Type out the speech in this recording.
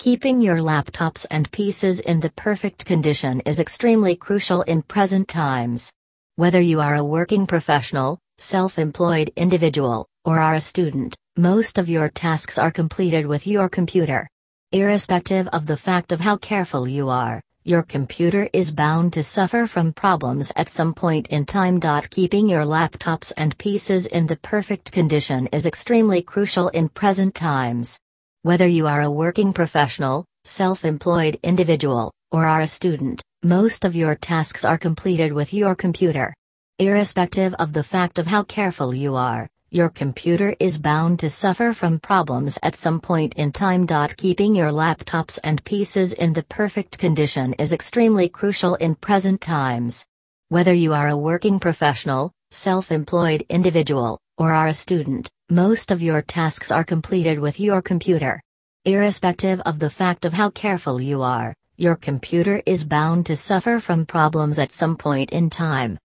Keeping your laptops and pieces in the perfect condition is extremely crucial in present times. Whether you are a working professional, self employed individual, or are a student, most of your tasks are completed with your computer. Irrespective of the fact of how careful you are, your computer is bound to suffer from problems at some point in time. Keeping your laptops and pieces in the perfect condition is extremely crucial in present times. Whether you are a working professional, self employed individual, or are a student, most of your tasks are completed with your computer. Irrespective of the fact of how careful you are, your computer is bound to suffer from problems at some point in time. Keeping your laptops and pieces in the perfect condition is extremely crucial in present times. Whether you are a working professional, self employed individual, or are a student, most of your tasks are completed with your computer. Irrespective of the fact of how careful you are, your computer is bound to suffer from problems at some point in time.